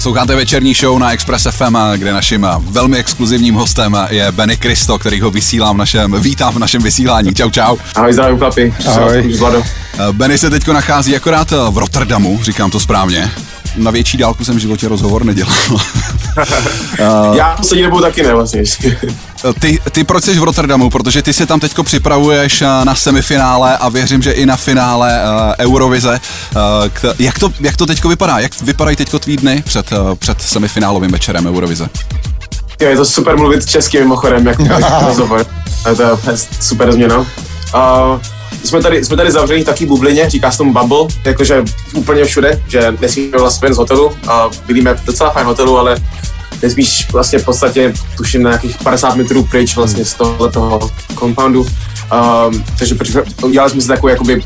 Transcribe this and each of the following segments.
Posloucháte večerní show na Express FM, kde naším velmi exkluzivním hostem je Benny Kristo, který ho vysílám v našem, vítám v našem vysílání. Čau, čau. Ahoj, zdravím chlapi. Ahoj. Vlado. Benny se teď nachází akorát v Rotterdamu, říkám to správně. Na větší dálku jsem v životě rozhovor nedělal. Já poslední dobou taky ne vlastně. Ty, ty proč jsi v Rotterdamu? Protože ty se tam teďko připravuješ na semifinále a věřím, že i na finále uh, Eurovize. Uh, jak, to, jak to teďko vypadá? Jak vypadají teďko tvý dny před, uh, před semifinálovým večerem Eurovize? Je to super mluvit česky mimochodem, jak rozhovor. To je super změna. Uh, jsme tady, jsme tady zavření v takové bublině, říká se tomu bubble, jakože úplně všude, že nesmíme vlastně z hotelu a bydlíme v docela fajn hotelu, ale nesmíš vlastně v podstatě, tuším, na nějakých 50 metrů pryč vlastně z tohoto toho compoundu. Um, takže udělali jsme si takový jakoby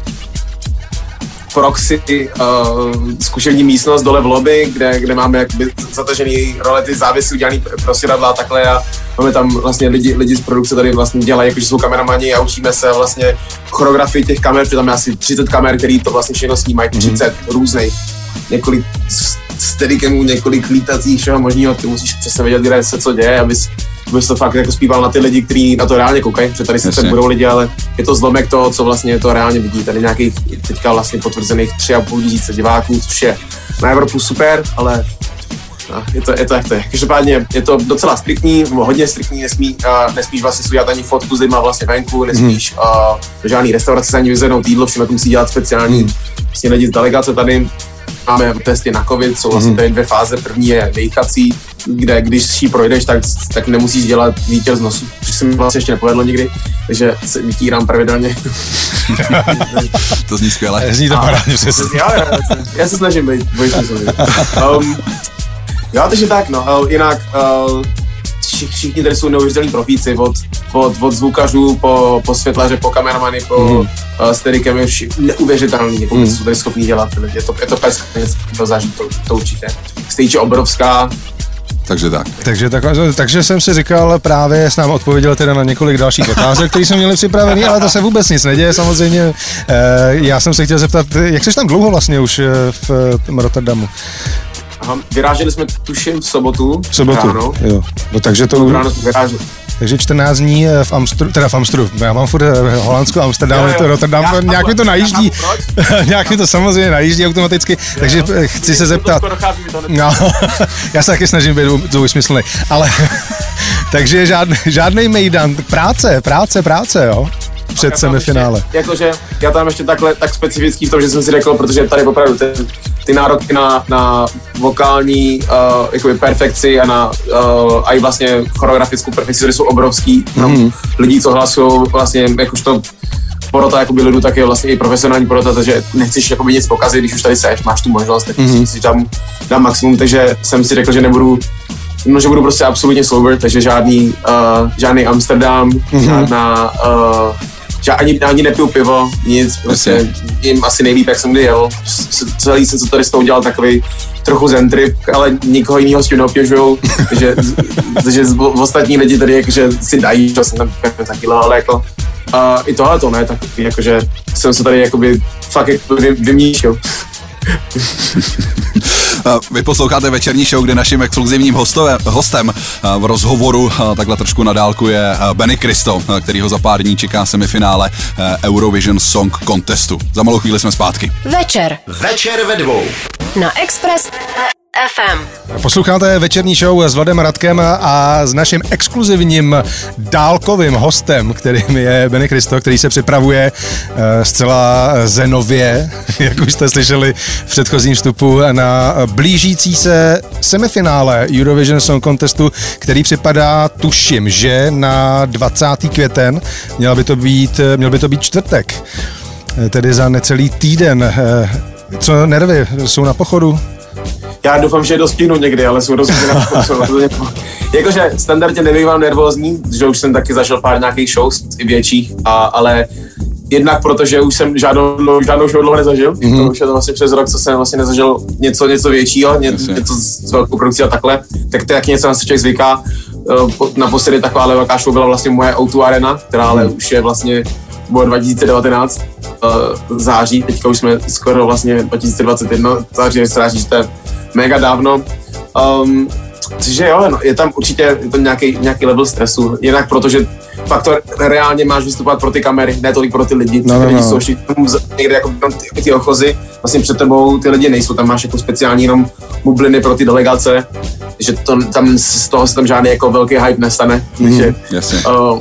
proxy uh, zkušební místnost dole v lobby, kde, kde máme jakoby zatažený rolety závěsy udělaný pro svědadla a takhle a máme tam vlastně lidi, lidi z produkce tady vlastně dělají, jakože jsou kameramani a učíme se vlastně choreografii těch kamer, protože tam je asi 30 kamer, který to vlastně všechno snímají, 30 mm-hmm. různých, několik steadicamů, několik lítacích, všeho možného, ty musíš přesně vědět, kde se co děje, abys abys to fakt jako zpíval na ty lidi, kteří na to reálně koukají, protože tady sice budou lidi, ale je to zlomek toho, co vlastně to reálně vidí. Tady nějakých teďka vlastně potvrzených tři a půl tisíce diváků, což je na Evropu super, ale No, je to, je to jak to je. Každopádně je to docela striktní, hodně striktní, nesmí, uh, nesmíš vlastně si ani fotku zima vlastně venku, nesmíš uh, žádný restaurace ani vyzvednout jídlo, všechno to musí dělat speciální mm. vlastně lidi z delegace tady. Máme testy na covid, jsou vlastně mm. tady dvě fáze. První je dejchací, kde když si projdeš, tak, tak nemusíš dělat výtěr z nosu, což se mi vlastně ještě nepovedlo nikdy, takže se vytírám pravidelně. to zní skvěle. Zní to parádně já, já, já, se snažím být, být um, Jo, takže tak, no. Jinak uh, všichni tady jsou neuvěřitelní profíci, od, od, od zvukařů po, po světlaře, po kameramany, po mm. uh, steadikem, je vši, neuvěřitelný, jako mm. jsou tady schopní dělat. Je to, je to pes, to zažít, to, to určitě. Stage obrovská, takže tak. Takže, tak, takže jsem si říkal, právě s nám odpověděl teda na několik dalších otázek, které jsme měli připravený, ale to se vůbec nic neděje samozřejmě. Já jsem se chtěl zeptat, jak jsi tam dlouho vlastně už v Rotterdamu? Aha, vyráželi jsme tuším v sobotu. V sobotu, ráno. jo. No takže to... Ráno jsme vyráželi. Takže 14 dní v Amstru, teda v Amstru, já mám furt eh, Holandsko, Amsterdam, je to Rotterdam, já, nějak mi to najíždí, nějak mi to samozřejmě najíždí automaticky, jo, takže jo. Eh, chci se zeptat. No, já se taky snažím být dvousmyslný, ale takže žádný, žádný mejdan, práce, práce, práce, jo před semifinále. Ještě, jakože já tam ještě takhle tak specifický v tom, že jsem si řekl, protože tady opravdu ty, ty nároky na, na vokální uh, jakoby perfekci a na uh, a i vlastně choreografickou perfekci jsou obrovský. Mm. Lidí, co hlasují vlastně jakožto porota jakoby lidu, tak je vlastně i profesionální porota, takže nechceš jakoby nic pokazit, když už tady seš, máš tu možnost, tak mm-hmm. si dám, dám maximum, takže jsem si řekl, že nebudu no, že budu prostě absolutně sober, takže žádný, uh, žádný Amsterdam, mm-hmm. žádná uh, že ani, ani nepiju pivo, nic, prostě jim asi nejlíp, jak jsem kdy jel. Celý jsem se tady s tou udělal takový trochu zentrip, ale nikoho jiného s tím neobtěžujou, takže, takže ostatní lidi tady jakože si dají, že jsem tam taky ale jako a i tohle to ne, tak jakože jsem se tady jakoby fakt jako vy, vymýšlel. Vy posloucháte večerní show, kde naším exkluzivním hostové, hostem v rozhovoru takhle trošku na dálku je Benny Kristo, který ho za pár dní čeká semifinále Eurovision Song Contestu. Za malou chvíli jsme zpátky. Večer. Večer ve dvou. Na Express FM. Posloucháte večerní show s Vladem Radkem a s naším exkluzivním dálkovým hostem, kterým je Benny Kristo, který se připravuje uh, zcela zenově, jak už jste slyšeli v předchozím vstupu, na blížící se semifinále Eurovision Song Contestu, který připadá, tuším, že na 20. květen, měl by to být, měl by to být čtvrtek, tedy za necelý týden. Eh, co nervy, jsou na pochodu? Já doufám, že je dostihnu někdy, ale jsou rozhodně na Jakože standardně nebývám nervózní, že už jsem taky zažil pár nějakých shows i větších, a, ale jednak protože už jsem žádnou, žádnou show dlouho nezažil, mm-hmm. to už je to vlastně přes rok, co jsem vlastně nezažil něco, něco většího, ně, něco s velkou produkcí a takhle, tak to je jak něco na se člověk zvyká. Eh, naposledy taková velká show byla vlastně moje O2 Arena, která ale už je vlastně bylo 2019 uh, září, teďka už jsme skoro vlastně 2021 září, se že to je mega dávno. Um, že jo, no, je tam určitě je to nějaký, nějaký level stresu, jinak protože fakt to reálně máš vystupovat pro ty kamery, ne tolik pro ty lidi. No, no, lidi no. jsou všichni někde jako ty, ty ochozy, vlastně před tebou ty lidi nejsou, tam máš jako speciální jenom bubliny pro ty delegace, že to, tam z toho se tam žádný jako velký hype nestane, takže jasně. uh,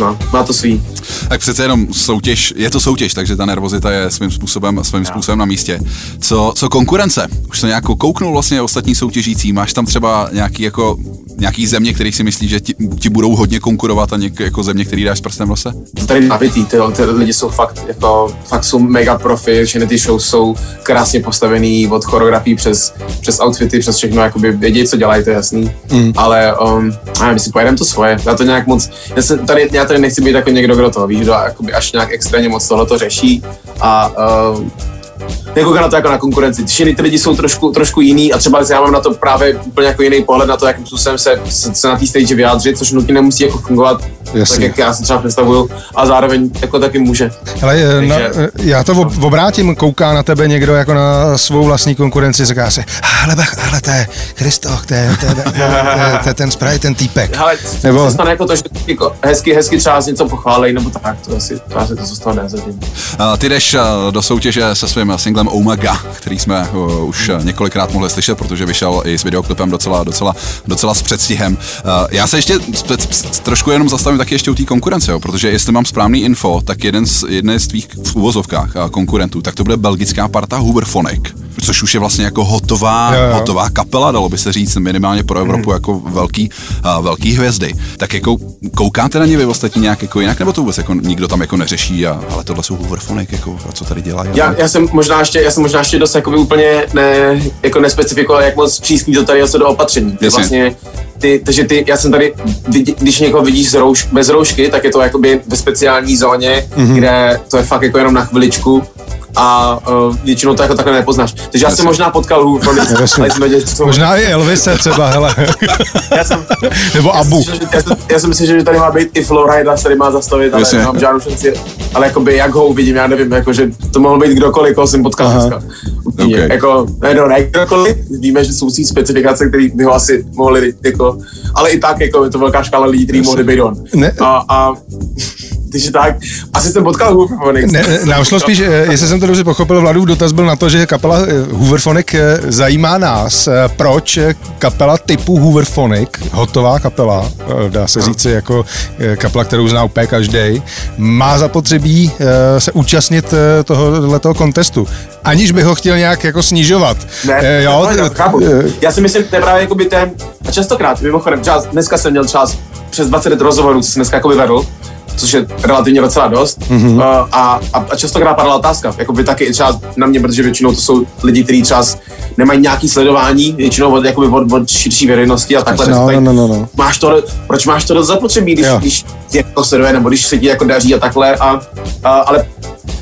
no, má to svý. Tak přece jenom soutěž, je to soutěž, takže ta nervozita je svým způsobem, svým způsobem na místě. Co, co konkurence? Už to nějak kouknul vlastně ostatní soutěžící? Máš tam třeba nějaký, jako, nějaký země, který si myslíš, že ti, ti budou hodně konkurovat a něk, jako země, který dáš s prstem v nose? to tady nabitý, ty, ty lidi jsou fakt, jako, fakt jsou mega profi, všechny ty show jsou krásně postavený od choreografií přes, přes outfity, přes všechno, jakoby vědí, co dělají, to je jasný, mm. ale um, my si pojedeme to svoje, já to nějak moc, já, jsem tady, já tady nechci být jako někdo, kdo to víš, kdo až nějak extrémně moc tohle to řeší. A uh, nekouká na to jako na konkurenci. Všechny ty lidi jsou trošku, trošku jiný a třeba já mám na to právě úplně jako jiný pohled na to, jakým způsobem se, se, se na té stage vyjádřit, což nutně nemusí jako fungovat Jasně. tak, jak já si třeba představuju a zároveň jako taky může. Hele, eh, na, Takže- já to ob- obrátím, kouká na tebe někdo jako na svou vlastní konkurenci, říká si, hele, bach, hele, to je Kristoch, to je, to je, to je, to je, to je ten spray, ten týpek. Hele, Nebo- Nebo... se stane jako to, že jako hezky, hezky třeba z něco pochválej, nebo tak, to asi, to asi to se stane zatím. Uh, ty jdeš uh, do soutěže se svým singlem Omaga, který jsme uh, už uh, několikrát mohli slyšet, protože vyšel i s videoklipem docela, docela, docela s předstihem. Uh, já se ještě trošku jenom zastavím taky ještě u té konkurence, jo, protože jestli mám správný info, tak jeden z, jedné z tvých v uh, konkurentů, tak to bude belgická parta Hooverphonic, což už je vlastně jako hotová, Jo, jo. hotová kapela, dalo by se říct, minimálně pro Evropu Mhm. jako velký, uh, velký hvězdy. Tak jako koukáte na ně vy ostatní nějak jako jinak, nebo to vůbec jako nikdo tam jako neřeší, a, ale tohle jsou Hooverphonic, jako, a co tady dělají? Já, já, jsem možná ještě, já jsem možná ještě dost jakoby úplně ne, jako nespecifikoval, jak moc přísný to tady je co do opatření. Jasně. vlastně, ty, takže ty, já jsem tady, když někoho vidíš z rouš, bez roušky, tak je to jakoby ve speciální zóně, Mhm. mm-hmm. kde to je fakt jako jenom na chviličku a uh, většinou to jako takhle nepoznáš. Takže já jsem možná potkal Jasně. ale co Možná i Elvise třeba, hele. já jsem, Nebo Abu. Já, jsem- já, jsem, já jsem myslel, že tady má být i Florida, se tady má zastavit, ale Jasně. nemám žádnou šanci. Ale jakoby, jak ho uvidím, já nevím, jako, že to mohl být kdokoliv, koho jsem potkal Aha. dneska. Okay. Jako, ne, no, ne kdokoliv, víme, že jsou si specifikace, které by ho asi mohli, jako, ale i tak, jako, je to velká škála lidí, kteří mohli být on. Ne. A, a takže tak, asi jsem potkal Hooverphonics. Ne, nám šlo spíš, eh, jestli jsem to dobře pochopil, Vladův dotaz byl na to, že kapela eh, Hooverphonic eh, zajímá nás. Proč kapela typu Hooverphonic, hotová kapela, dá se říct jako eh, kapela, kterou zná úplně každý, má zapotřebí se účastnit tohoto kontestu, aniž by ho chtěl nějak jako snižovat. Ne, jo, ne, chápu. Já si myslím, to je právě jakoby ten, a častokrát, mimochodem, třeba dneska jsem měl třeba přes 20 rozhovorů, co jsem dneska jakoby vedl, což je relativně docela dost. Mm-hmm. Uh, a, a, a častokrát padala otázka, jakoby taky i třeba na mě, protože většinou to jsou lidi, kteří třeba nemají nějaký sledování, většinou od, jakoby od, od širší veřejnosti a takhle. No, říkají, no, no, no. Máš to, proč máš to dost zapotřebí, když, Jo. když tě to sleduje, nebo když se ti jako daří a takhle, a, a, ale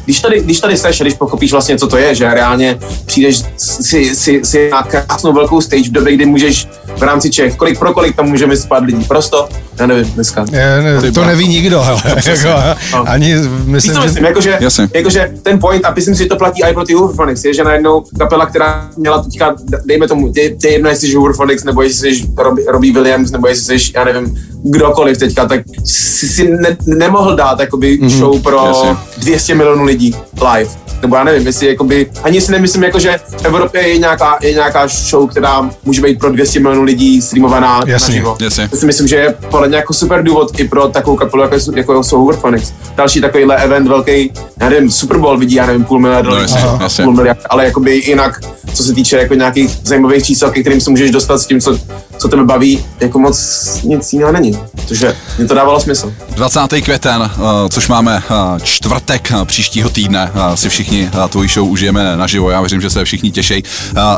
když tady, když tady seš a když pochopíš vlastně, co to je, že reálně přijdeš si, si, si na krásnou velkou stage v době, kdy můžeš v rámci Čech, kolik pro kolik tam můžeme spát lidí, prosto, já nevím, dneska. eh, ne, to neví nikdo, hele. Jako, No. ani Víš, myslím, co že... myslím, jakože, Jasně. jakože ten point, a myslím si, že to platí i pro ty Hooverphonics, je, že najednou kapela, která měla teďka, dejme tomu, je, je jedno, jestli jsi Hooverphonics, nebo jestli jsi Robbie, Robbie Williams, nebo jestli jsi, já nevím, kdokoliv teďka, tak si, si ne, nemohl dát jakoby mm-hmm. show pro jasně. 200 milionů lidí live. Nebo já nevím, jestli jakoby, ani si nemyslím, jako, že v Evropě je nějaká, je nějaká show, která může být pro 200 milionů lidí streamovaná Jasně, naživo. jasně. Já si myslím, že je podle mě jako super důvod i pro takovou kapelu, jako, jako jsou Hooverphonics. Další takovýhle event velký, já nevím, Super Bowl vidí, já nevím, půl miliardy, No, jasně, Aha. jasně. půl miliardy, ale jakoby jinak, co se týče jako nějakých zajímavých čísel, ke kterým se můžeš dostat s tím, co, co tebe baví, jako moc nic jiného není. Protože mi to dávalo smysl. 20. květen, uh, což máme uh, čtvrtek uh, příštího týdne, si všichni tvoji show užijeme naživo, já věřím, že se všichni těší.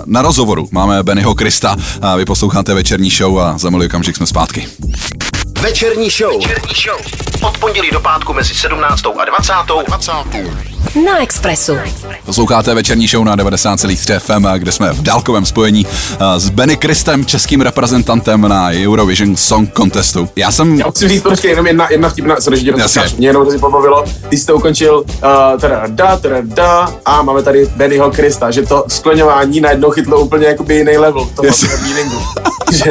Na rozhovoru máme Bennyho Krista, vy posloucháte večerní show a za malý okamžik jsme zpátky. Večerní show. Večerní show. Od pondělí do pátku mezi 17. a 20. 20. na Expressu. Posloucháte večerní show na 90,3 FM, kde jsme v dálkovém spojení eh, s Benny Kristem, českým reprezentantem na Eurovision Song Contestu. Já jsem... Já musím říct, počkej, jenom jedna, jedna vtipná, sorry, že mě jenom to si pobavilo, ty jsi to ukončil, uh, teda da, teda da, a máme tady Bennyho Krista, že to skloňování najednou chytlo úplně jakoby jiný level toho yes. meaningu. že,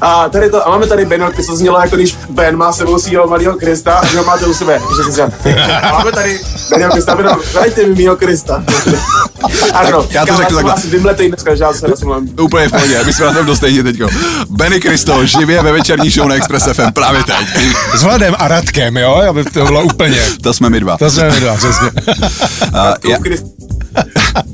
a, tady to, a máme tady Bennyho Krista, znělo jako když Ben má sebou svého malého Krista a že máte u sebe. Že si a máme tady Bennyho Krista, dajte mi mýho Krista. ano, já to řeknu takhle. Asi vymletej dneska, že já se nasmluvím. Úplně v pohodě, my jsme na tom dost stejně teďko. Benny Kristo, živě ve večerní show na Express FM právě teď. S Vladem a Radkem, jo, aby to bylo úplně. To jsme my dva. To jsme my dva, přesně. uh, já,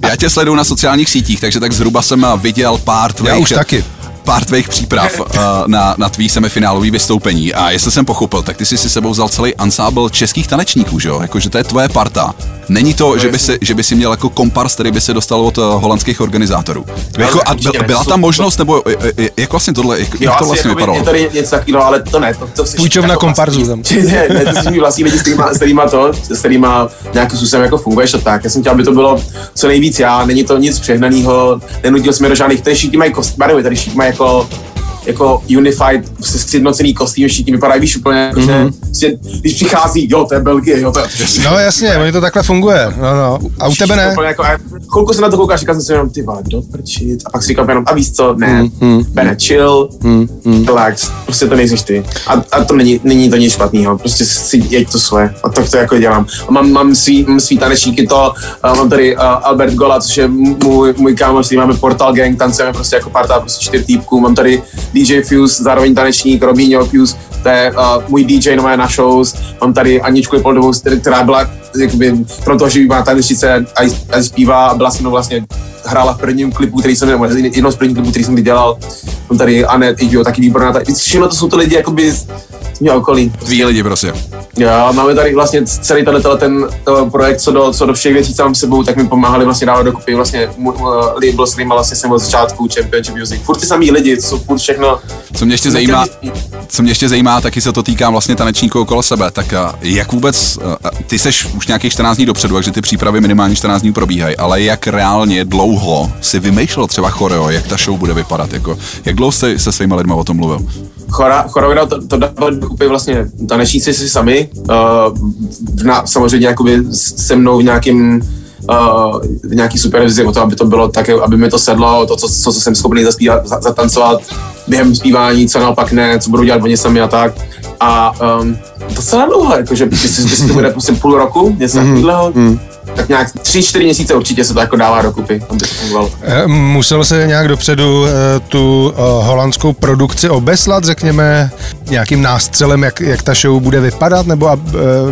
já tě sleduju na sociálních sítích, takže tak zhruba jsem viděl pár tvých... Já už taky pár tvých příprav uh, na, na tvý semifinálový vystoupení a jestli jsem pochopil, tak ty jsi si sebou vzal celý ansábl českých tanečníků, že jo? Jakože to je tvoje parta. Není to, no, že by, si, že by si měl jako kompars, který by se dostal od uh, holandských organizátorů. No, jako, a byl, byla tam možnost, nebo jak vlastně tohle, jak, jo, jak to vlastně vypadalo? Je tady něco takového, ale to ne. To, to Půjčovna jako komparzu tam. Ne, ne, to jsou vlastní lidi, s kterýma, s kterýma to, s kterýma nějakým způsobem jako funguješ a tak. Já jsem chtěl, aby to bylo co nejvíc já, není to nic přehnaného, nenutil jsme do žádných, tady všichni mají kost, tady všichni mají jako jako unified, prostě sjednocený kostým, všichni vypadají, víš, úplně jako, mm-hmm. že když přichází, jo, to je Belgie, jo, to je... No jasně, oni to takhle funguje, no, no. A u tebe ne? Jako, a chvilku se na to koukáš, říkal jsem si jenom, ty vole, doprčit, a pak si říkal jenom, a víš co, ne, mm, mm, Bene, chill, mm, mm. relax, prostě to nejsi ty. A, a to není, není to nic špatného, prostě si jeď to svoje, a tak to jako dělám. A mám, mám svý, mám svý tanečníky to, uh, mám tady uh, Albert Gola, což je můj, můj kámoš, který máme Portal Gang, tancujeme prostě jako parta, prostě čtyř týpků, mám tady DJ Fuse, zároveň tanečník, Robinho Fuse, to je uh, můj DJ nové na shows, mám tady Aničku Ipoldovou, která byla, jakoby, pro toho, že má tanečnice a, a zpívá byla se mnou vlastně hrála v prvním klipu, který jsem, nebo jednou z prvních klipů, který jsem dělal. Mám tady Anet, Idio, taky výborná. Všechno to jsou to lidi jakoby mého okolí. Tví lidi, prostě. Jo, máme tady vlastně celý tenhle ten projekt, co do, co do všech věcí, co mám sebou, tak mi pomáhali vlastně dávat dokupy vlastně uh, label, s vlastně jsem od začátku Championship Music. Furt ty samý lidi, co furt všechno. Co mě ještě zajímá, co mě ještě zajímá, taky se to týká vlastně tanečníků okolo sebe, tak uh, jak vůbec, uh, ty seš už nějakých 14 dní dopředu, takže ty přípravy minimálně 14 dní probíhají, ale jak reálně dlouho si vymýšlel třeba choreo, jak ta show bude vypadat, jako, jak dlouho jste se svými lidmi o tom mluvil? Chora, to, to dávali dokupy vlastně tanečníci si sami, uh, na, samozřejmě jakoby se mnou v nějakým uh, nějaký supervizi o to, aby to bylo tak, aby mi to sedlo, to, co, co, co jsem schopný zaspívat, zatancovat během zpívání, co naopak ne, co budu dělat oni sami a tak. A um, docela dlouho, jakože jestli to bude prostě půl roku, něco mm-hmm. takového, mm tak nějak tři, čtyři měsíce určitě se to jako dává dokupy, aby to fungovalo. Eh, muselo se nějak dopředu eh, tu eh, holandskou produkci obeslat, řekněme, nějakým nástřelem, jak, jak ta show bude vypadat, nebo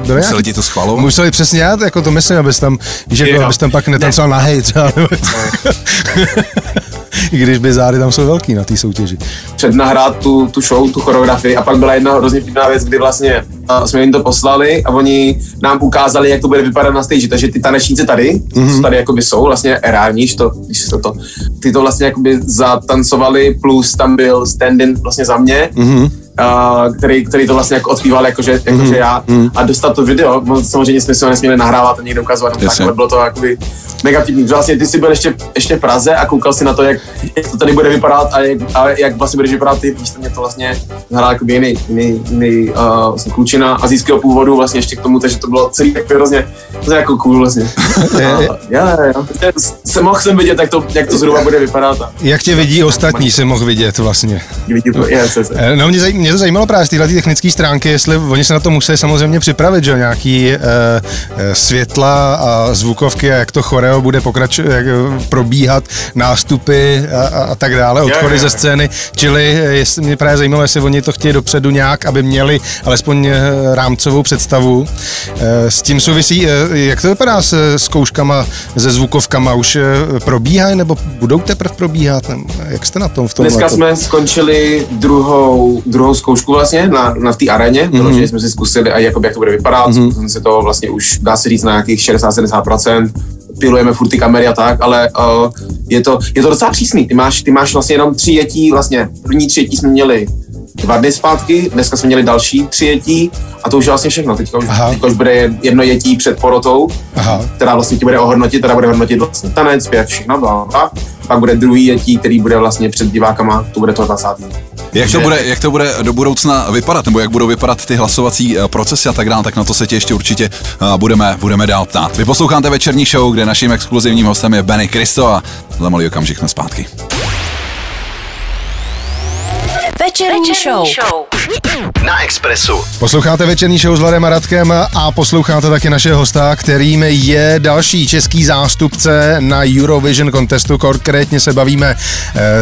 byly Museli ti to schvalovat? Museli přesně, já jako to myslím, abys tam, že jako, abys tam pak netancoval ne. nahej třeba. I když by zády tam jsou velký na té soutěži. Přednahrát tu, tu show, tu choreografii a pak byla jedna hrozně vtipná věc, kdy vlastně jsme jim to poslali a oni nám ukázali, jak to bude vypadat na stage. Takže ty tanečníci tady, mm-hmm. co tady jakoby jsou, vlastně erární, to, když se to, ty to vlastně jakoby zatancovali, plus tam byl stand-in vlastně za mě. Mm-hmm uh, který, který to vlastně jako odpíval jakože, jakože mm-hmm. já mm-hmm. a dostat to video, no, samozřejmě jsme si ho nesměli nahrávat a někde ukazovat, tak, ale bylo to jakoby negativní. Vlastně ty jsi byl ještě, ještě v Praze a koukal si na to, jak, jak to tady bude vypadat a jak, a jak vlastně budeš vypadat ty, když mě to vlastně zahrál jako jiný, jiný, jiný uh, vlastně klučina azijského původu vlastně ještě k tomu, takže to bylo celý tak hrozně, to je jako cool vlastně. Já, já, se mohl jsem vidět, jak to, jak to zhruba bude vypadat. A, jak tě vidí ostatní, se mohl vidět vlastně. Vidí to, je, se, se. No mě zajímá, mě to zajímalo právě z téhle technické stránky, jestli oni se na to musí samozřejmě připravit, že nějaký e, světla a zvukovky a jak to choreo bude pokračovat, jak probíhat, nástupy a, a, a tak dále, odchody je, je, ze scény, čili jestli, mě právě zajímalo, jestli oni to chtějí dopředu nějak, aby měli alespoň rámcovou představu. E, s tím souvisí, e, jak to vypadá s zkouškama, se zvukovkama, už probíhají nebo budou teprve probíhat? Jak jste na tom v tom? Dneska jsme skončili druhou, druhou zkoušku vlastně na, na té aréně, mm-hmm. protože jsme si zkusili, a jakoby, jak to bude vypadat, mm-hmm. zkusili si to vlastně už, dá se říct, na nějakých 60-70%, pilujeme furt ty kamery a tak, ale uh, je, to, je to docela přísný. Ty máš, ty máš vlastně jenom tři jetí, vlastně první tři jetí jsme měli dva dny zpátky, dneska jsme měli další tři jetí a to už je vlastně všechno. Teďka už, teďka už bude jedno jetí před porotou, Aha. která vlastně ti bude ohodnotit, teda bude hodnotit vlastně tanec, zpěv, všechno, bla, bla. Pak bude druhý jetí, který bude vlastně před divákama, to bude to 20. Jak to, bude, jak to bude do budoucna vypadat, nebo jak budou vypadat ty hlasovací eh, procesy a tak dále, tak na to se tě ještě určitě uh, budeme, budeme dál ptát. Vy posloucháte večerní show, kde naším exkluzivním hostem je Benny Kristo a za malý okamžik jsme zpátky. Večerní, show. show. Na Expressu. Posloucháte večerní show s Vladem a Radkem a posloucháte taky našeho hosta, kterým je další český zástupce na Eurovision contestu. Konkrétně se bavíme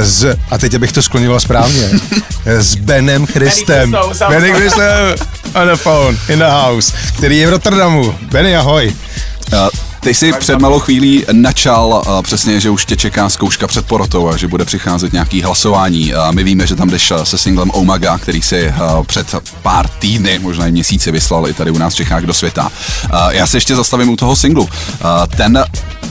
s, eh, a teď bych to skloňoval správně, s Benem Christem. Benny Christem on the phone, in the house, který je v Rotterdamu. Benny, ahoj. Uh, ty jsi před malou chvílí načal uh, přesně, že už tě čeká zkouška před porotou a že bude přicházet nějaký hlasování. Uh, my víme, že tam jdeš se singlem Omaga, který si uh, před pár týdny, možná i měsíci vyslal i tady u nás v Čechách do světa. Uh, já se ještě zastavím u toho singlu. Uh, ten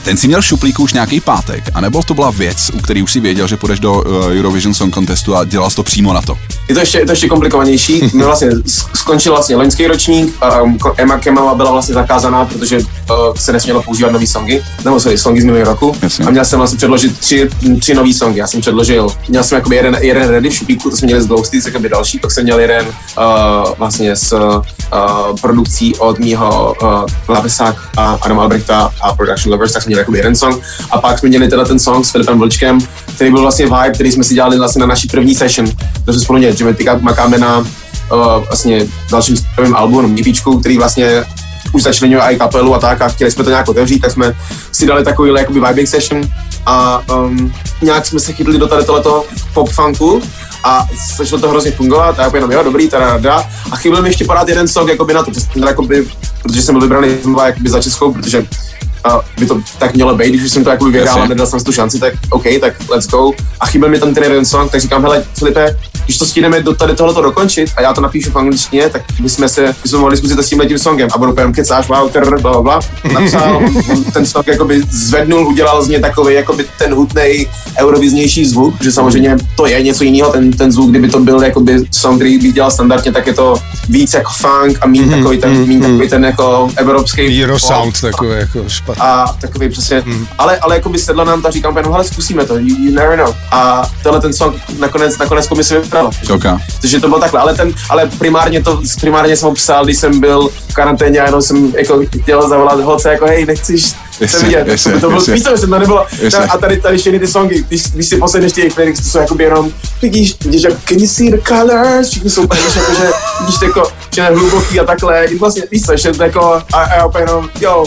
ten si měl šuplíku už nějaký pátek, anebo to byla věc, u který už si věděl, že půjdeš do uh, Eurovision Song Contestu a dělal to přímo na to? Je to ještě, je to ještě komplikovanější. My vlastně skončil vlastně loňský ročník, um, Emma Kemala byla vlastně zakázaná, protože uh, se nesmělo používat nový songy, nebo sorry, songy z minulého roku. Jasně. A měl jsem vlastně předložit tři, tři nový songy. Já jsem předložil, měl jsem jakoby jeden, jeden ready v šuplíku, to jsme měli z Ghosty, jakoby další, pak jsem měl jeden uh, vlastně s uh, produkcí od mýho uh, Klavesák a Adam Albrechta a Production Lovers, tak jsme měli jakoby jeden song. A pak jsme měli teda ten song s Filipem Vlčkem, který byl vlastně vibe, který jsme si dělali vlastně na naší první session, takže spolu že my makáme na uh, vlastně dalším prvním albu, no EPčku, který vlastně už začlenuje i kapelu a tak a chtěli jsme to nějak otevřít, tak jsme si dali takový jakoby vibing session a um, nějak jsme se chytli do tady tohoto pop funku a začalo to hrozně fungovat a já jenom jo, dobrý, teda da. A chyběl mi ještě podat jeden song jakoby na to, jakoby, protože jsem byl vybraný jakoby za Českou, protože a by to tak mělo být, když jsem to jako vyhrál a nedal jsem si tu šanci, tak OK, tak let's go. A chyběl mi tam ten jeden song, tak říkám, hele, Filipe, když to stihneme do tady tohleto dokončit a já to napíšu v angličtině, tak bychom se bychom mohli zkusit s tím songem. A budu pěm kecáš, wow, trr, bla, bla, Napsal, ten song jakoby zvednul, udělal z něj takový jakoby ten hutný euroviznější zvuk, že samozřejmě to je něco jiného, ten, ten zvuk, kdyby to byl jakoby song, který bych dělal standardně, tak je to víc jako funk a méně mm, takový ten, mm, takový ten jako evropský Euro sound takový jako špatný. A takový přesně, mm. ale, ale jako by sedla nám ta, říkám, no hele, zkusíme to, you, you never know. A tenhle ten song nakonec, nakonec komise vybrala. Okay. Takže to bylo takhle, ale ten, ale primárně to, primárně jsem ho psal, když jsem byl v karanténě a jenom jsem jako chtěl zavolat holce, jako hej, nechceš se vidět. Jestli, to, to bylo, víš, jsem to nebylo. A tady, tady všechny ty songy, když, když si posledně ještě lyrics, to jsou jako jenom, vidíš, vidíš, jako, can you see the colors? Všichni jsou úplně, jako, že, vidíš, jako, že hluboký a takhle, i vlastně, víš co, že to jako, a, a já úplně jenom, yo,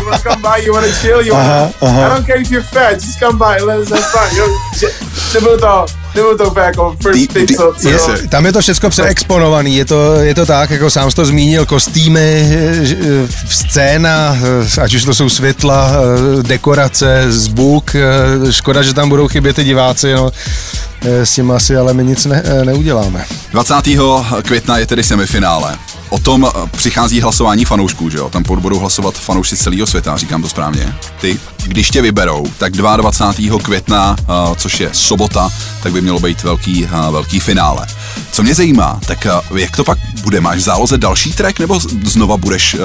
you wanna come by, you wanna chill, you wanna. I don't care if you're fat, just come by, let's have fun, jo, že, nebylo to, nebylo to úplně jako first thing, co, co yes, Tam je to všechno přeexponovaný, je to, je to tak, jako sám jsi to zmínil, kostýmy, scéna, ať už to jsou světla, dekorace, zvuk, škoda, že tam budou chybět ty diváci, no, s tím asi ale my nic ne, neuděláme. 20. května je tedy semifinále. O tom přichází hlasování fanoušků, že jo? Tam budou hlasovat fanoušci celého světa, říkám to správně. Ty, když tě vyberou, tak 22. května, což je sobota, tak by mělo být velký, velký finále. Co mě zajímá, tak jak to pak bude? Máš v záloze další track, nebo znova budeš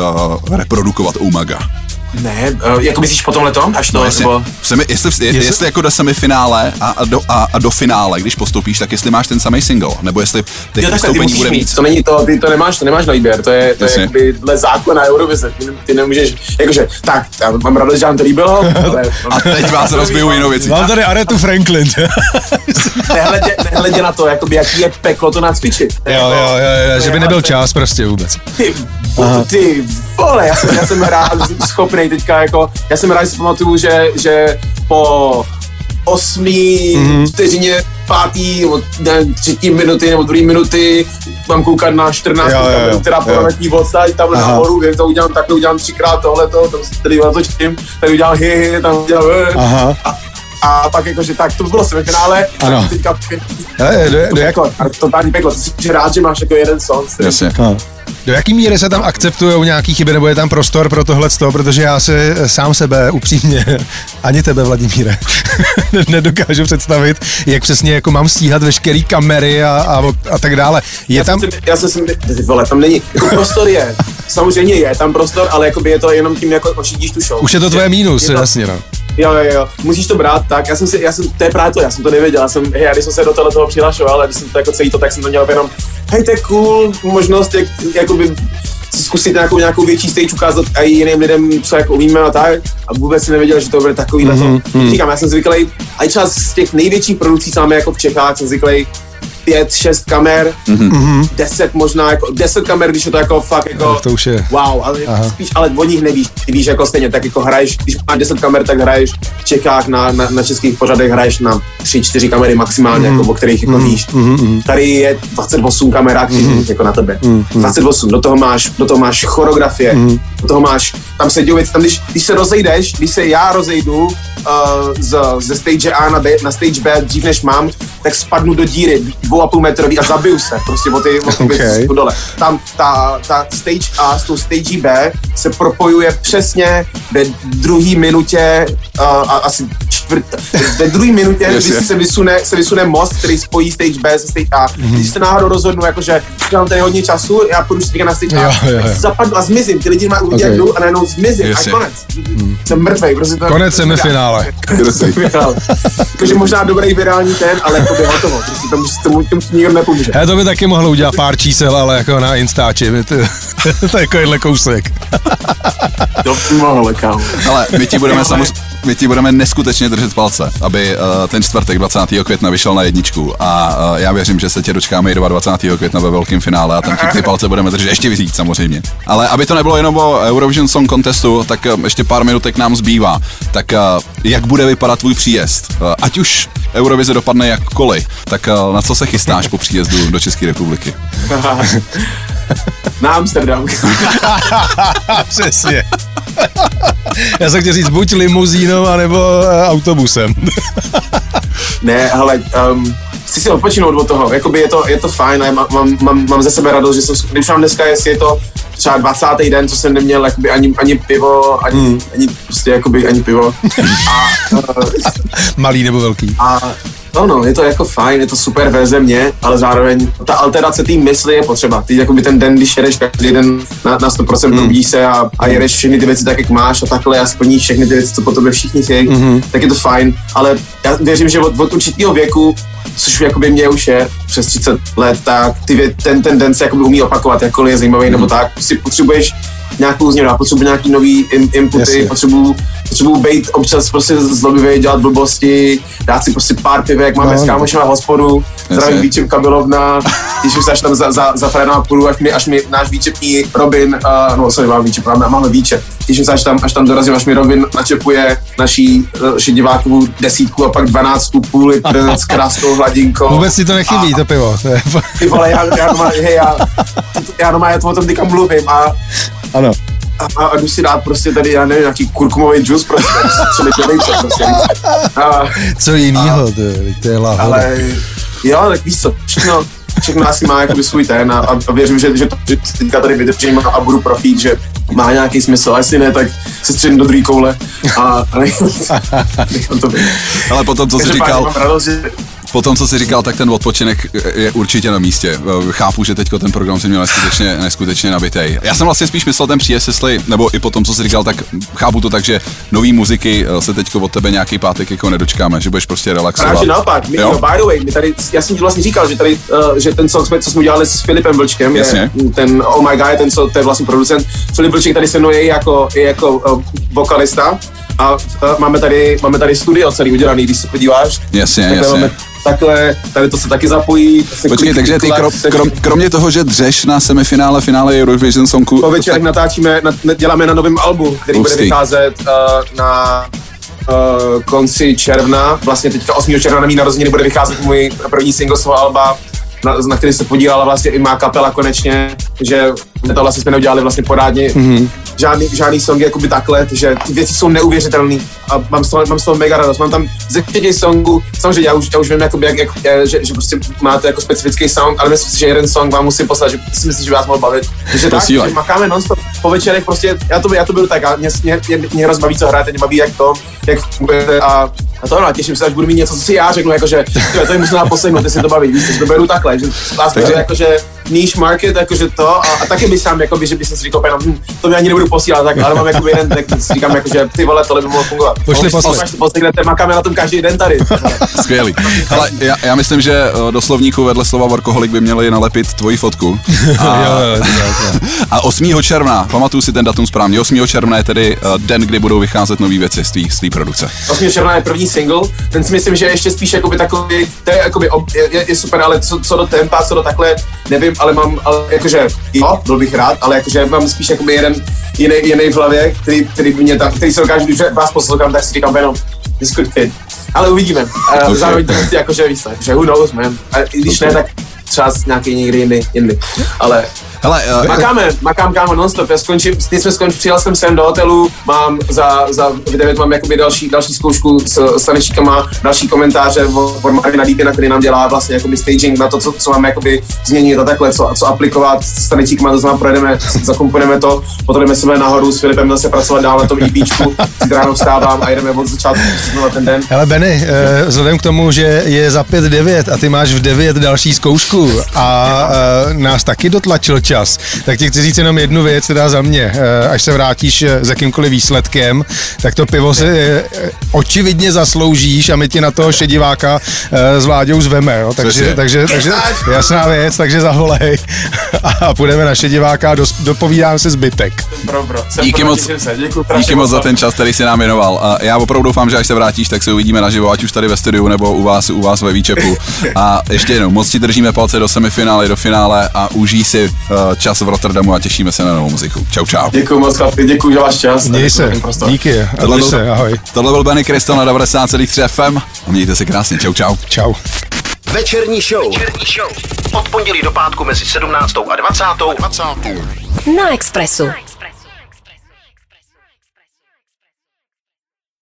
reprodukovat Umaga? Ne, uh, jako myslíš potom leto, až to, no, jestli, nebo... Semi, jestli, jestli, jestli, jestli jako do semifinále a, a, do, a, a do finále, když postoupíš, tak jestli máš ten samý single, nebo jestli teď jo, vystoupení bude víc. To není to, ty to nemáš, to nemáš na výběr, to je, to je jakoby dle zákona Eurovize, ty, ty nemůžeš, jakože, tak, já mám radost, že vám to líbilo, ale... a teď vás rozbiju jinou věci. Mám tady Aretu Franklin. nehledě, nehledě na to, jakoby, jaký je peklo to nacvičit. Jo, jo, jo, jo, že by nebyl čas prostě vůbec. Ty, ty vole, já jsem, já jsem rád, že jsem schopný teďka jako, já jsem rád, že si pamatuju, že, že po osmý mm-hmm. vteřině pátý, nebo ne, třetí minuty nebo druhé minuty, mám koukat na 14, jo, jo, jo, která poletní odstať tam nahoru, jak to udělám takhle, udělám třikrát tohle, to, tam se tady natočím, tak udělám hi, hi, tam udělám, Aha. a a pak jakože tak, to by bylo semifinále. Ano. A teďka Eh, do, to do, jak, peklo, a totální peklo. Ty jsi rád, že máš jako jeden song. Jasně. no. do jaký míry se tam akceptují nějaký chyby, nebo je tam prostor pro tohle protože já si eh, sám sebe upřímně, ani tebe Vladimíre, nedokážu představit, jak přesně jako mám stíhat veškerý kamery a, a, a tak dále. Je já tam, Jsem, si- já jsem si, vole, tam není, jako prostor je, samozřejmě je tam prostor, ale jakoby je to jenom tím, jako ošidíš tu show. už je to tvoje mínus, Je to- jasně no. Jo, jo, jo, musíš to brát tak, já jsem si, já jsem, to je právě to, já jsem to nevěděl, já jsem, hej, já když jsem se do tohle toho přihlašoval, a když jsem to jako celý to, tak jsem to měl jenom, hej, to je cool, možnost, jak, jakoby, si zkusit nějakou, nějakou větší stage ukázat a i jiným lidem, co jako umíme a tak. A vůbec jsem nevěděl, že to bude takový mm-hmm. to. Říkám, já jsem zvyklý, a i třeba z těch největších produkcí, co máme jako v Čechách, jsem zvyklý pět, šest kamer, mm-hmm. deset možná, jako deset kamer, když je to jako fakt jako, No, to už je- wow, ale Aha. spíš, ale o nich nevíš, ty víš jako stejně, tak jako hraješ, když máš 10 kamer, tak hraješ v Čechách na, na, na českých pořadech hraješ na 3-4 kamery maximálně, mm. jako, o kterých jako víš. Mm. Tady je 28 kamerák mm. jako na tebe. Mm. 28, do toho máš, do toho máš choreografie, mm. do toho máš, tam se dějou věci, tam když, když se rozejdeš, když se já rozejdu uh, z, ze stage A na, B, na stage B dřív než mám, tak spadnu do díry dvou a půl metrový a zabiju se prostě o ty, o ty Okay. dole. Tam ta, ta stage A s tou stage B se propojuje přesně ve druhé minutě, uh, a asi čtvrt, ve druhé minutě, kdy se vysune, se vysune most, který spojí stage B se stage A. Mhm. Když se náhodou rozhodnu, jakože mám tady hodně času, já půjdu si na stage A, Jo, jo, zapadnu a zmizím, ty lidi mají uvidí, Okay. jdu a najednou zmizím Jasně. a konec. Jsem mrtvej, prostě to Konec to- semifinále. Semifinále. Takže možná dobrý virální ten, ale jako by hotovo. Prostě tomu, tomu, tomu nikdo nepomůže. He, to by taky mohlo udělat pár čísel, ale jako na Instači, to, to je takovýhle kousek. To by mohlo, kámo. Ale my ti budeme samozřejmě my ti budeme neskutečně držet palce, aby uh, ten čtvrtek 20. května vyšel na jedničku a uh, já věřím, že se tě dočkáme i 22. května ve velkém finále a tam ti ty palce budeme držet ještě víc samozřejmě. Ale aby to nebylo jenom o Eurovision Song Contestu, tak uh, ještě pár minutek nám zbývá. Tak uh, jak bude vypadat tvůj příjezd? Uh, ať už Eurovize dopadne jakkoliv, tak uh, na co se chystáš po příjezdu do České republiky? Na Amsterdam. Přesně. Já jsem chtěl říct buď limuzínou, anebo eh, autobusem. ne, ale um, chci si odpočinout od toho. Jakoby je to, je to fajn a já mám, mám, mám, mám ze sebe radost, že jsem, když mám dneska, jestli je to třeba 20. den, co jsem neměl jakoby ani, ani pivo, ani, mm. ani prostě jakoby ani pivo. A, uh, Malý nebo velký. a no, no, je to jako fajn, je to super ve země, ale zároveň ta alterace té mysli je potřeba. Ty jakoby ten den, když jedeš každý den na, na 100% mm. probudíš se a, a jedeš všechny ty věci tak, jak máš a takhle a splníš všechny ty věci, co po tobě všichni chtějí, mm. tak je to fajn, ale já věřím, že od, od určitého věku což jakoby mě už je přes 30 let, tak ty vě, ten, ten den se jakoby umí opakovat, jakkoliv je zajímavý, mm. nebo tak, si potřebuješ nějakou změnu, já potřebuji nějaký nový in, inputy, Jasně. potřebuji, potřebuji být občas prostě zlobivý, dělat blbosti, dát si prostě pár pivek, máme No, s no. kámošem hospodu, zdravím. Výčep Kabilovna, když už se až tam za, za, za Fredama půjdu, až mi, až mi náš výčepní Robin, uh, no sorry, mám výčep, máme, máme výčep, když se až tam, až tam dorazím, až mi Robin načepuje naší, naši divákovou desítku a pak dvanáctku půl litr s krásnou hladinkou. Vůbec si to nechybí, A- to pivo. Ty vole, já, já, doma, hej, já, já doma, já to o tom teďka mluvím a, ano. a, a jdu si dát prostě tady, já nevím, nějaký kurkumový džus prostě, třeba dělejte prostě. A, Co jinýho, to, je- to je láhoda. ale jo, tak víš co, všechno, všechno asi má jakoby svůj ten a, a věřím, že, že, to, že teďka tady vydržím a, a budu profít, že má nějaký smysl, a jestli ne, tak se středím do druhé koule a, a nechám, to být. Ale potom, co jsi říkal, Mám radost, že Po tom, co jsi říkal, tak ten odpočinek je určitě na místě. Chápu, že teďko ten program si měl neskutečně, neskutečně nabitej. Já jsem vlastně spíš myslel ten příjezd, jestli, nebo i po tom, co jsi říkal, tak chápu to tak, že nový muziky eh, se teďko od tebe nějaký pátek jako nedočkáme, že budeš prostě relaxovat. Právě že naopak, my, Jo? no, by the way, my tady, já jsem ti vlastně říkal, že tady, uh, že ten song, jsme, co jsme udělali s Filipem Vlčkem, Jasně. je ten Oh My God, ten, co, to je vlastně producent. Filip Vlček tady se mnou je jako, je jako uh, vokalista a uh, máme, tady, máme tady studio celý udělaný, když se podíváš. Jasně, jasně. Máme, takhle, tady to se taky zapojí. Se Počkej, takže ty krom, krom, kromě toho, že dřeš na semifinále, finále Eurovision Songu, Po večerech natáčíme, na, děláme na novém albu, který bude Hustý. vycházet uh, na uh, konci června. Vlastně teďka 8. června na mý narozeniny bude vycházet můj první single toho alba, na, na který se podílala vlastně i má kapela konečně, že my to vlastně jsme neudělali vlastně porádně mm-hmm. Žádný, žádný songy jakoby takhle, takže ty věci jsou neuvěřitelné a mám z, toho, mám z toho mega radost. Mám tam ze těch songů, samozřejmě já už, já už vím, jakoby, jak, jak, je, že, že, prostě máte jako specifický sound, ale myslím si, že jeden song vám musím poslat, že si myslím, že vás mohl bavit. Takže tak, že makáme non-stop po večerech, prostě já to, já to beru tak, a mě, mě, mě, mě hrozně baví, co hrajete, mě baví, jak to, jak fungujete a a to ano, těším se, až budu mít něco, co si já řeknu, jakože to je musím na poslechnout, ty si to baví, víš, že to beru takhle, že vás Takže... jakože niche market, jakože to a, a taky by sám, jakoby, že by si říkal, no, hm, to mi ani nebudu posílat, tak, ale mám jako jeden, tak si říkám, jakože ty vole, tohle by mohlo fungovat. Pošli poslech. Poslechnete, makáme na tom každý den tady. Skvělý. Ale já, já, myslím, že eh, do slovníku vedle slova workoholik by měli nalepit tvoji fotku. A, a 8. června, pamatuju si ten datum správně, 8. června je tedy eh, den, kdy budou vycházet nové věci z té produkce. 8. června je první single, ten si myslím, že je ještě spíš jakoby takový, to je, jakoby, je, je, je super, ale co, co do tempa, co do takhle, nevím, ale mám, ale jakože, jo, byl bych rád, ale jakože mám spíš jakoby jeden jiný, jiný v hlavě, který, který mě tam, který se dokáže, když vás poslouchám, tak si říkám jenom, this could fit. Ale uvidíme. Okay. Zároveň to jakože víš, že who knows, man. A když okay. ne, tak třeba nějaký někdy jindy, jindy. Ale Hele, uh, makáme, makám kámo nonstop, já skončím, teď jsme skončili, přijel jsem sem do hotelu, mám za, za v 9 mám jakoby další, další zkoušku s, s tanečíkama, další komentáře od Marina Dípina, který nám dělá vlastně jakoby staging na to, co, co máme jakoby změnit a takhle, co, co aplikovat s tanečíkama, to znamená projedeme, zakomponujeme to, potom jdeme se nahoru s Filipem zase pracovat dál na tom EPčku, ráno vstávám a jdeme od začátku znova ten den. Hele Benny, eh, vzhledem k tomu, že je za 5-9 a ty máš v 9 další zkoušku a eh, nás taky dotlačil čas. Tak ti chci říct jenom jednu věc, teda za mě. Eh, až se vrátíš eh, s jakýmkoliv výsledkem, tak to pivo si eh, očividně zasloužíš a my ti na toho šediváka s Vláďou zveme. Jo? Takže, takže, takže, jasná věc, takže zavolej a půjdeme na šediváka a dopovídám se zbytek. Díky moc, díky moc za ten čas, který si nám věnoval. A já opravdu doufám, že až se vrátíš, tak se uvidíme naživo, ať už tady ve studiu nebo u vás, u vás ve výčepu. A ještě jednou, moc ti držíme palce do semifinále, do finále a užij si uh, čas v Rotterdamu a těšíme se na novou muziku. Čau, čau. Děkuji moc, chlapi, děkuji za váš čas. Měj se, díky. Tohle byl, se, ahoj. Tohle byl Benny Kristo na 90,3 FM a mějte se krásně. Čau, čau. Čau. Večerní show. Večerní show. Od pondělí do pátku mezi 17. a 20. 20. Na Expressu.